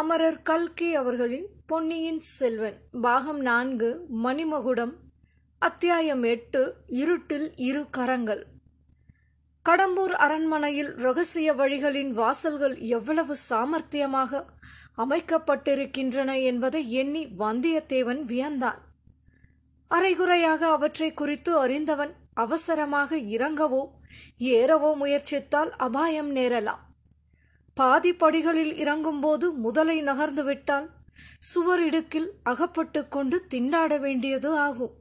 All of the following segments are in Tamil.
அமரர் கல்கி அவர்களின் பொன்னியின் செல்வன். பாகம் நான்கு மணிமகுடம் அத்தியாயம் எட்டு இருட்டில் இரு கரங்கள். கடம்பூர் அரண்மனையில் ரகசிய வழிகளின் வாசல்கள் எவ்வளவு சாமர்த்தியமாக அமைக்கப்பட்டிருக்கின்றன என்பதை எண்ணி வந்தியத்தேவன் வியந்தான். அரைகுறையாக அவற்றை குறித்து அறிந்தவன் அவசரமாக இறங்கவோ ஏறவோ முயற்சித்தால் அபாயம் நேரலாம். பாதி படிகளில் இறங்கும்போது முதலை நகர்ந்து விட்டால் சுவர் இடுக்கில் அகப்பட்டு கொண்டு திண்டாட வேண்டியது ஆகும்.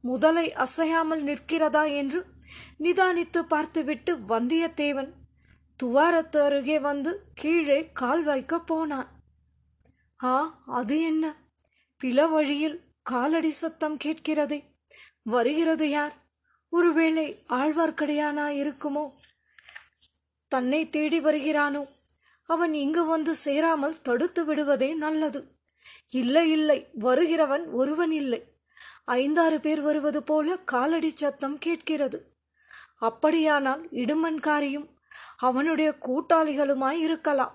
முதலை அசையாமல் நிற்கிறதா என்று நிதானித்து பார்த்துவிட்டு வந்தியத்தேவன் துவாரத்து அருகே வந்து கீழே கால் வைக்க போனான். ஆ அது என்ன? பிள வழியில் காலடி சத்தம் கேட்கிறதே. வருகிறது யார்? ஒருவேளை ஆழ்வார்க்கடியானா இருக்குமோ தன்னை தேடி வருகிறானோ? அவன் இங்கு வந்து சேராமல் தடுத்து விடுவதே நல்லது. இல்லை இல்லை வருகிறவன் ஒருவன் இல்லை. ஐந்தாறு பேர் வருவது போல காலடி சத்தம் கேட்கிறது. அப்படியானால் இடுமன்காரியும் அவனுடைய கூட்டாளிகளுமாய் இருக்கலாம்.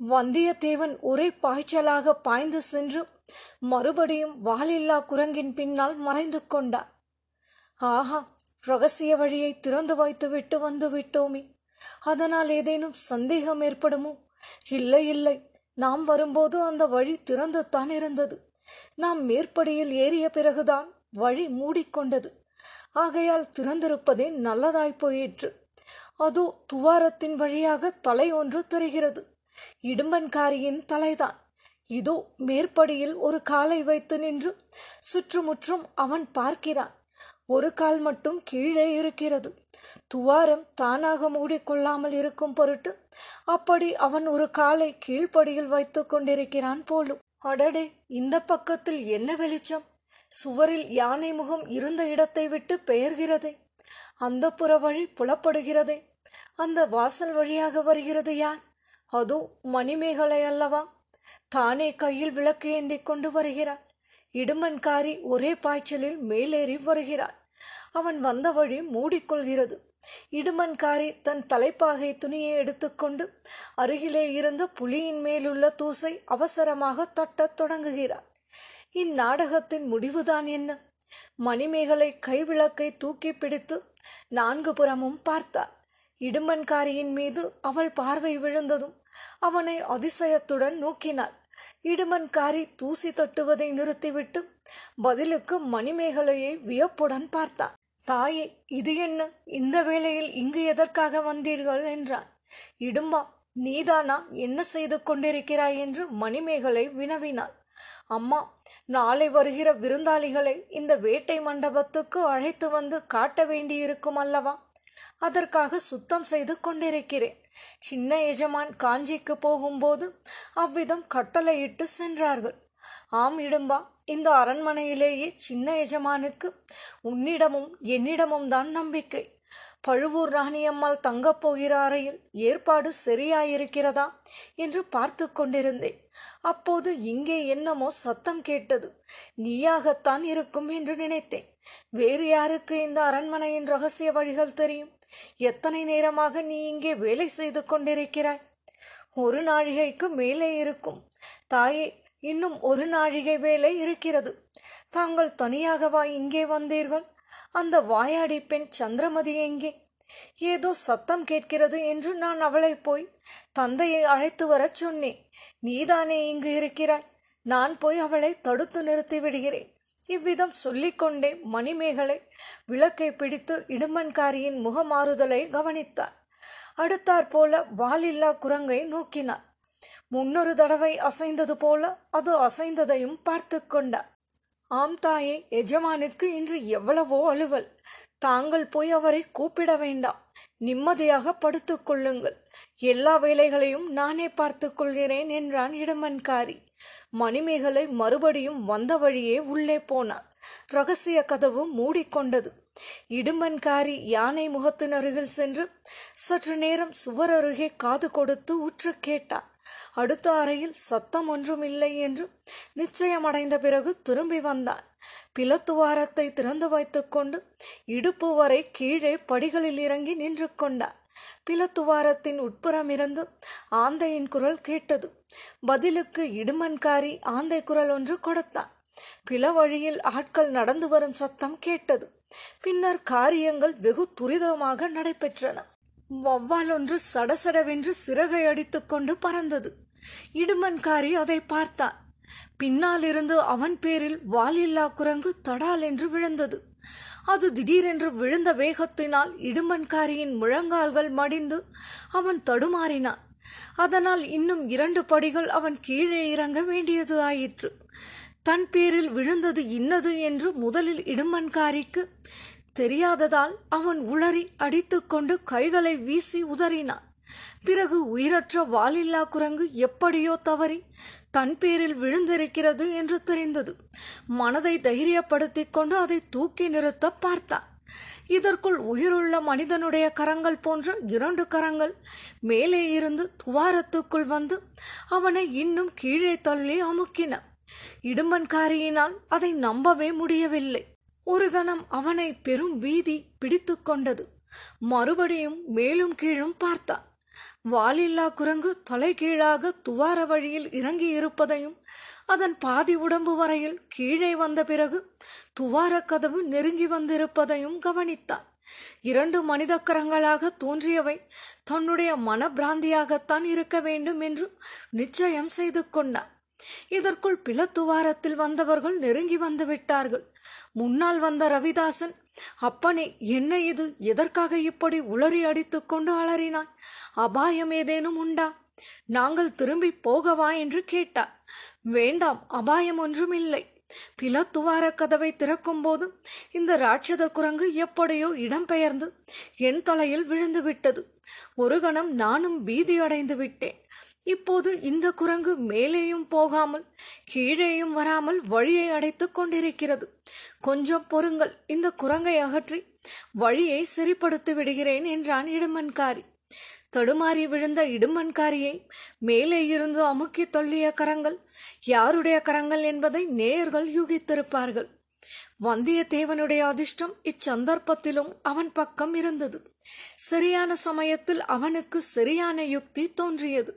வந்தியத்தேவன் ஒரே பாய்ச்சலாக பாய்ந்து சென்று மறுபடியும் வாலில்லா குரங்கின் பின்னால் மறைந்து கொண்டார் ஆஹா ரகசிய வழியை திறந்து வைத்து விட்டு வந்து விட்டோமே. அதனால் ஏதேனும் சந்தேகம் ஏற்படுமோ? இல்லை இல்லை. நாம் வரும்போது அந்த வழி திறந்துத்தான் இருந்தது. நாம் மேற்படியில் ஏறிய பிறகுதான் வழி மூடிக்கொண்டது. ஆகையால் திறந்திருப்பதே நல்லதாய் போயிற்று. அதோ துவாரத்தின் வழியாக தலை ஒன்று தெரிகிறது. இடும்பன்காரியின் தலைதான். இதோ மேற்படியில் ஒரு காலை வைத்து நின்று சுற்றுமுற்றும் அவன் பார்க்கிறான். ஒரு கால் மட்டும் கீழே இருக்கிறது. துவாரம் தானாக மூடிக்கொள்ளாமல் இருக்கும் பொருட்டு அப்படி அவன் ஒரு காலை கீழ்ப்படியில் வைத்து கொண்டிருக்கிறான் போலும். அடடே இந்த பக்கத்தில் என்ன வெளிச்சம்? சுவரில் யானை முகம் இருந்த இடத்தை விட்டு பெயர்கிறதே. அந்த புற வழி புலப்படுகிறதே. அந்த வாசல் வழியாக வருகிறது யார் அதோ மணிமேகலை அல்லவா? தானே கையில் விளக்கு ஏந்தி கொண்டு வருகிறார் இடுமன்காரி ஒரே பாய்ச்சலில் மேலேறி வருகிறார் அவன் வந்த வழி மூடிக்கொள்கிறது. இடுமன்காரி தன் தலைப்பாகை துணியை எடுத்துக்கொண்டு அருகிலே இருந்த புலியின் மேலுள்ள தூசை அவசரமாக தட்டத் தொடங்குகிறார் இந்நாடகத்தின் முடிவுதான் என்ன? மணிமேகலை கைவிளக்கை தூக்கி பிடித்து நான்கு புறமும் பார்த்தார் இடுமன்காரியின் மீது அவள் பார்வை விழுந்ததும் அவனை அதிசயத்துடன் நோக்கினாள். இடுமன்காரி தூசி தட்டுவதை நிறுத்திவிட்டு பதிலுக்கு மணிமேகலையை வியப்புடன் பார்த்தான். தாயே இது என்ன? இந்த வேளையில் இங்கு எதற்காக வந்தீர்கள்? என்றான். இடும்பா நீதானா? என்ன செய்து கொண்டிருக்கிறாய்? என்று மணிமேகலை வினவினாள். அம்மா நாளை வருகிற விருந்தாளிகளை இந்த வேட்டை மண்டபத்துக்கு அழைத்து வந்து காட்ட வேண்டியிருக்கும் அல்லவா? அதற்காக சுத்தம் செய்து கொண்டிருக்கிறேன். சின்ன எஜமான் காஞ்சிக்கு போகும்போது அவ்விதம் கட்டளையிட்டு சென்றார்கள். ஆம் இடும்பா. இந்த அரண்மனையிலேயே சின்ன எஜமானுக்கு உன்னிடமும் என்னிடமும் தான் நம்பிக்கை. பழுவூர் ராணியம்மாள் தங்கப் போகிற அறையில் ஏற்பாடு சரியாயிருக்கிறதா? என்று பார்த்து கொண்டிருந்தேன். அப்போது இங்கே என்னமோ சத்தம் கேட்டது. நீயாகத்தான் இருக்கும் என்று நினைத்தேன். வேறு யாருக்கு இந்த அரண்மனையின் ரகசிய வழிகள் தெரியும்? எத்தனை நேரமாக நீ இங்கே வேலை செய்து கொண்டிருக்கிறாய்? ஒரு நாழிகைக்கு மேலே இருக்கும். தாயே இன்னும் ஒரு நாழிகை வேலை இருக்கிறது. தாங்கள் தனியாகவா இங்கே வந்தீர்கள்? அந்த வாயாடி பெண் சந்திரமதி எங்கே? ஏதோ சத்தம் கேட்கிறது என்று நான் அவளை போய் தந்தையை அழைத்து வரச் சொன்னேன். நீதானே இங்கு இருக்கிறாய்? நான் போய் அவளை தடுத்து நிறுத்தி விடுகிறேன். இவ்விதம் சொல்லிக்கொண்டே மணிமேகலை விளக்கை பிடித்து இடுமன்காரியின் முகமாறுதலை கவனித்தார். அடுத்தாற்போல வாலில்லா குரங்கை நோக்கினார். முன்னொரு தடவை அசைந்தது போல அது அசைந்ததையும் பார்த்து கொண்டார். ஆம் தாயே எஜமானுக்கு இன்று எவ்வளவோ அலுவல். தாங்கள் போய் அவரை கூப்பிட வேண்டாம். நிம்மதியாக படுத்துக்கொள்ளுங்கள் எல்லா வேலைகளையும் நானே பார்த்து கொள்கிறேன் என்றான் இடமன்காரி. மணிமேகலை மறுபடியும் வந்த வழியே உள்ளே போனார் ரகசிய கதவு மூடிக்கொண்டது. இடுமன்காரி யானை முகத்தின் அருகில் சென்று சற்று நேரம் சுவர் அருகே காது கொடுத்து உற்று கேட்டார் அடுத்த அறையில் சத்தம் ஒன்றும் இல்லை என்று நிச்சயமடைந்த பிறகு திரும்பி வந்தான். பிளத்துவாரத்தை திறந்து வைத்துக்கொண்டு இடுப்பு வரை கீழே படிகளில் இறங்கி நின்று கொண்டார் பிலத்துவாரத்தின் உட்புறமிருந்து ஆந்தையின் குரல் கேட்டது. பதிலுக்கு இடுமன்காரி ஆந்தை குரல் ஒன்று கொடுத்தான். பில வழியில் ஆட்கள் நடந்து வரும் சத்தம் கேட்டது. பின்னர் காரியங்கள் வெகு துரிதமாக நடைபெற்றன. வௌவால் ஒன்று சடசடவென்று சிறகை அடித்துக்கொண்டு பறந்தது. இடுமன்காரி அதை பார்த்தான். பின்னால் இருந்து அவன் பேரில் வாலில்லா குரங்கு தடால் என்று விழுந்தது. அது திடீரென்று விழுந்த வேகத்தினால் இடுமன்காரியின் முழங்கால்கள் மடிந்து அவன் தடுமாறினான். அதனால் இன்னும் இரண்டு படிகள் அவன் கீழே இறங்க வேண்டியது ஆயிற்று. தன் பேரில் விழுந்தது இன்னது என்று முதலில் இடுமன்காரிக்கு தெரியாததால் அவன் உளறி அடித்துக்கொண்டு கைகளை வீசி உதறினான். பிறகு உயிரற்ற வாலில்லா குரங்கு எப்படியோ தவறி தன் பேரில் விழுந்திருக்கிறது என்று தெரிந்தது. மனதை தைரியப்படுத்திக் கொண்டு அதை தூக்கி நிறுத்த பார்த்தார் இதற்குள் உயிருள்ள மனிதனுடைய கரங்கள் போன்ற இரண்டு கரங்கள் மேலே இருந்து துவாரத்துக்குள் வந்து அவனை இன்னும் கீழே தள்ளி அமுக்கின. இடும்பன்காரியினால் அதை நம்பவே முடியவில்லை. ஒரு கணம் அவனை பெரும் வீதி பிடித்து கொண்டது. மறுபடியும் மேலும் கீழும் பார்த்தான் வாலில்லா குரங்கு தலைகீழாக துவார வழியில் இறங்கி இருப்பதையும் அதன் பாதி உடம்பு வரையில் கீழே வந்த பிறகு துவார கதவு நெருங்கி வந்திருப்பதையும் கவனித்தான் இரண்டு மனித கரங்களாக தோன்றியவை தன்னுடைய மனப்பிராந்தியாகத்தான் இருக்க வேண்டும் என்று நிச்சயம் செய்து கொண்டான் இதற்குள் பிளத்துவாரத்தில் வந்தவர்கள் நெருங்கி வந்து விட்டார்கள். முன்னால் வந்த ரவிதாசன் அப்பனே என்ன இது? எதற்காக இப்படி உளறி அடித்துக் கொண்டு அலறினான் அபாயம் ஏதேனும் உண்டா? நாங்கள் திரும்பி போகவா என்று கேட்டார் வேண்டாம் அபாயம் ஒன்றும் இல்லை பிளத்துவார கதவை திறக்கும் போது இந்த ராட்சத குரங்கு எப்படியோ இடம்பெயர்ந்து என் தலையில் விழுந்து விட்டது ஒரு கணம் நானும் பீதி அடைந்து விட்டேன். இப்போது இந்த குரங்கு மேலேயும் போகாமல் கீழேயும் வராமல் வழியை அடைத்துக் கொண்டிருக்கிறது. கொஞ்சம் பொறுங்கள் இந்த குரங்கை அகற்றி வழியை சரிப்படுத்தி விடுகிறேன் என்றான் இடுமன்காரி. தடுமாறி விழுந்த இடுமன்காரியை மேலே இருந்து அமுக்கி தள்ளிய கரங்கள் யாருடைய கரங்கள் என்பதை நேயர்கள் யூகித்திருப்பார்கள். வந்தியத்தேவனுடைய அதிர்ஷ்டம் இச்சந்தர்ப்பத்திலும் அவன் பக்கம் இருந்தது. சரியான சமயத்தில் அவனுக்கு சரியான யுக்தி தோன்றியது.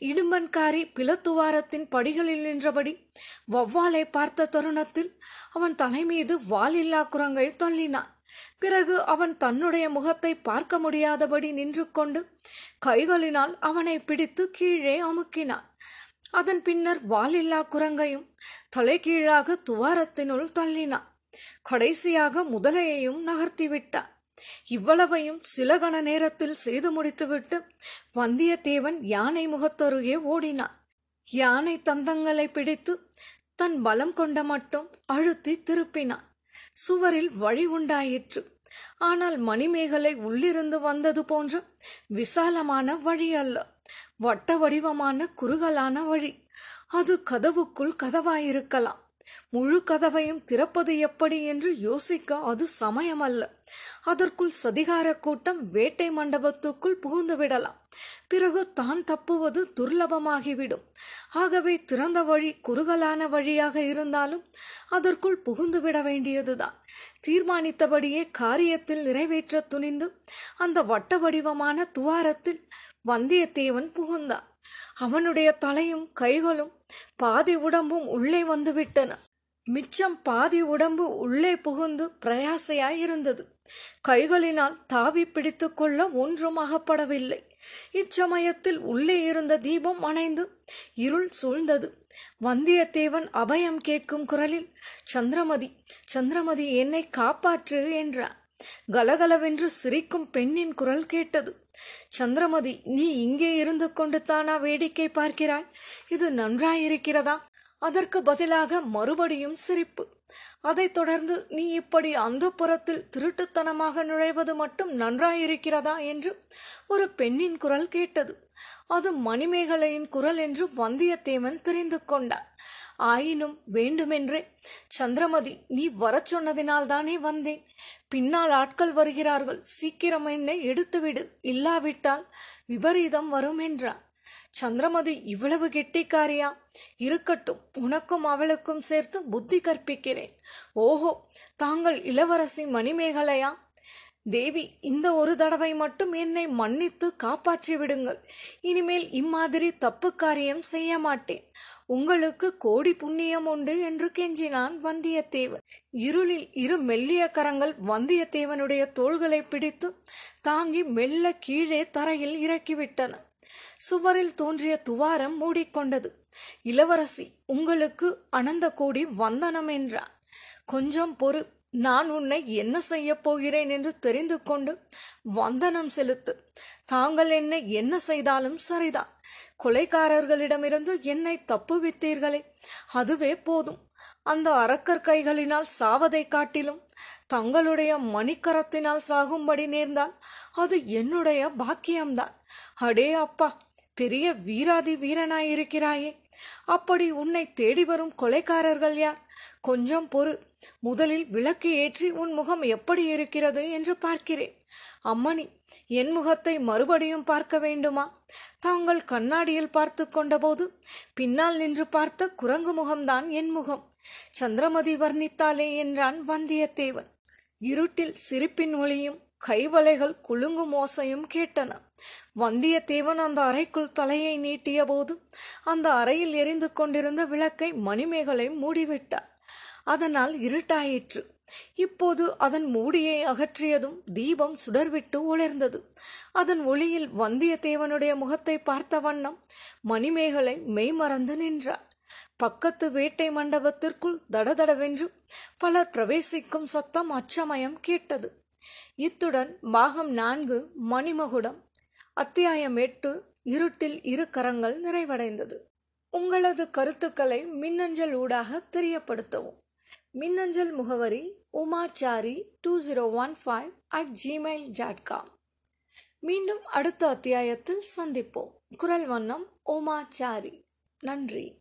இடும்பன்காரி பிளத்துவாரத்தின் படிகளில் நின்றபடி வௌவாலை பார்த்த தருணத்தில் அவன் தலைமீது வாலில்லா குரங்கை தள்ளினான். பிறகு அவன் தன்னுடைய முகத்தை பார்க்க முடியாதபடி நின்று கொண்டு கைகளினால் அவனை பிடித்து கீழே அமுக்கினான். அதன் பின்னர் வாலில்லா குரங்கையும் தலைகீழாக துவாரத்தினுள் தள்ளினான். கடைசியாக முதலையையும் நகர்த்திவிட்டான் இவ்வளவையும் சில கண நேரத்தில் செய்து முடித்துவிட்டு வந்தியத்தேவன் யானை முகத்தருகே ஓடினான். யானை தந்தங்களை பிடித்து தன் பலம் கொண்ட மட்டும் அழுத்தி திருப்பினான். சுவரில் வழி உண்டாயிற்று. ஆனால் மணிமேகலை உள்ளிருந்து வந்தது போன்ற விசாலமான வழி அல்ல. வட்ட வடிவமான குறுகலான வழி. அது கதவுக்குள் கதவாயிருக்கலாம். முழு கதவையும் திறப்பது எப்படி என்று யோசிக்க அது சமயமல்ல. அதற்குள் சதிகார கூட்டம் வேட்டை மண்டபத்துக்குள் புகுந்து விடலாம் பிறகு தான் தப்புவது துர்லபமாகிவிடும். ஆகவே திறந்த வழி குறுகலான வழியாக இருந்தாலும் அதற்குள் புகுந்து விட வேண்டியதுதான். தீர்மானித்தபடியே காரியத்தில் நிறைவேற்ற துணிந்து அந்த வட்ட வடிவமான துவாரத்தில் வந்தியத்தேவன் புகுந்தான். அவனுடைய தலையும் கைகளும் பாதி உடம்பும் உள்ளே வந்துவிட்டன. மிச்சம் பாதி உடம்பு உள்ளே புகுந்து பிரயாசையாய் இருந்தது கைகளினால் தாவி பிடித்து கொள்ள ஒன்றும் அகப்படவில்லை இச்சமயத்தில் உள்ளே இருந்த தீபம் அணைந்து இருள் சூழ்ந்தது. வந்தியத்தேவன் அபயம் கேட்கும் குரலில் சந்திரமதி சந்திரமதி என்னை காப்பாற்று என்றார் கலகலவென்று சிரிக்கும் பெண்ணின் குரல் கேட்டது. சந்திரமதி நீ இங்கே இருந்து கொண்டு தானா வேடிக்கை பார்க்கிறாய்? இது நன்றாயிருக்கிறதா? அதற்கு பதிலாக மறுபடியும் சிரிப்பு. அதைத் தொடர்ந்து நீ இப்படி அந்த புறத்தில் திருட்டுத்தனமாக நுழைவது மட்டும் நன்றாயிருக்கிறதா? என்று ஒரு பெண்ணின் குரல் கேட்டது. அது மணிமேகலையின் குரல் என்று வந்தியத்தேவன் தெரிந்து கொண்டார் ஆயினும் வேண்டுமென்றே. சந்திரமதி நீ வரச் சொன்னதினால்தானே வந்தேன். பின்னால் ஆட்கள் வருகிறார்கள். சீக்கிரம் என்னை எடுத்துவிடு. இல்லாவிட்டால் விபரீதம் வரும் என்றார் சந்திரமதி இவ்வளவு கெட்டிக்காரியா? இருக்கட்டும் உனக்கும் அவளுக்கும் சேர்த்து புத்தி கற்பிக்கிறேன். ஓஹோ தாங்கள் இளவரசி மணிமேகலையா? தேவி இந்த ஒரு தடவை மட்டும் என்னை மன்னித்து காப்பாற்றி விடுங்கள். இனிமேல் இம்மாதிரி தப்பு காரியம் செய்ய மாட்டேன். உங்களுக்கு கோடி புண்ணியம் உண்டு என்று கெஞ்சினான் வந்தியத்தேவன். இருளில் இரு மெல்லிய கரங்கள் வந்தியத்தேவனுடைய தோள்களை பிடித்து தாங்கி மெல்ல கீழே தரையில் இறக்கிவிட்டன. சுவரில் தோன்றிய துவாரம் மூடிக்கொண்டது. இளவரசி உங்களுக்கு அனந்த கோடி வந்தனம் என்றார் கொஞ்சம் பொறு நான் உன்னை என்ன செய்யப் போகிறேன் என்று தெரிந்து கொண்டு வந்தனம் செலுத்து. தாங்கள் என்னை என்ன செய்தாலும் சரிதான். கொலைக்காரர்களிடமிருந்து என்னை தப்புவித்தீர்களே அதுவே போதும். அந்த அரக்கர் கைகளினால் சாவதை காட்டிலும் தங்களுடைய மணிக்கரத்தினால் சாகும்படி நேர்ந்தால் அது என்னுடைய பாக்கியம்தான். அடே அப்பா பெரிய வீராதி வீரனாயிருக்கிறாயே. அப்படி உன்னை தேடி வரும் கொலைக்காரர்கள் யார்? கொஞ்சம் பொறு. முதலில் விளக்கு ஏற்றி உன் முகம் எப்படி இருக்கிறது என்று பார்க்கிறேன். அம்மணி என் முகத்தை மறுபடியும் பார்க்க வேண்டுமா? தாங்கள் கண்ணாடியில் பார்த்து கொண்டபோது பின்னால் நின்று பார்த்த குரங்கு முகம்தான் என் முகம். சந்திரமதி வர்ணித்தாலே என்றான் வந்தியத்தேவன். இருட்டில் சிரிப்பின் ஒளியும் கைவளைகள் குலுங்கும் ஓசையும் கேட்டன. வந்தியத்தேவன் அந்த அறைக்குள் தலையை நீட்டிய போது அந்த அறையில் எரிந்து கொண்டிருந்த விளக்கை மணிமேகலை மூடிவிட்டார். அதனால் இருட்டாயிற்று. இப்போது அதன் மூடியை அகற்றியதும் தீபம் சுடர்விட்டு ஒளிர்ந்தது. அதன் ஒளியில் வந்தியத்தேவனுடைய முகத்தை பார்த்த வண்ணம் மணிமேகலை மெய்மறந்து நின்றார். பக்கத்து வேட்டை மண்டபத்திற்குள் தடதடவென்று பலர் பிரவேசிக்கும் சத்தம் அச்சமயம் கேட்டது. இத்துடன் பாகம் நான்கு மணிமகுடம் அத்தியாயம் எட்டு இருட்டில் இரு கரங்கள் நிறைவடைந்தது. உங்களது கருத்துக்களை மின்னஞ்சல் ஊடாக தெரியப்படுத்தவும். மின்னஞ்சல் முகவரி Umachari two zero one five at Gmail dot com மீண்டும் அடுத்த அத்தியாயத்தில் சந்திப்போம். குரல் வண்ணம் உமாச்சாரி. நன்றி.